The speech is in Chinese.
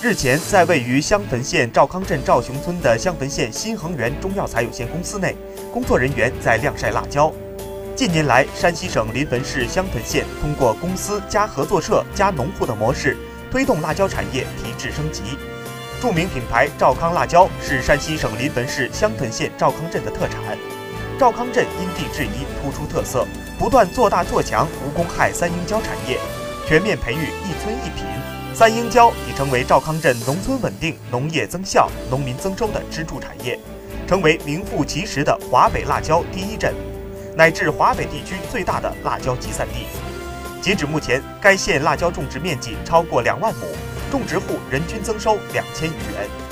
日前，在位于襄汾县赵康镇赵雄村的襄汾县新恒源中药材有限公司内，工作人员在晾晒辣椒。近年来，山西省临汾市襄汾县通过公司加合作社加农户的模式，推动辣椒产业提质升级。著名品牌赵康辣椒是山西省临汾市襄汾县赵康镇的特产。赵康镇因地制宜，突出特色，不断做大做强无公害三英椒产业，全面培育一村一品。三英椒已成为赵康镇农村稳定、农业增效、农民增收的支柱产业，成为名副其实的华北辣椒第一镇，乃至华北地区最大的辣椒集散地。截止目前，该县辣椒种植面积超过两万亩。种植户人均增收两千余元。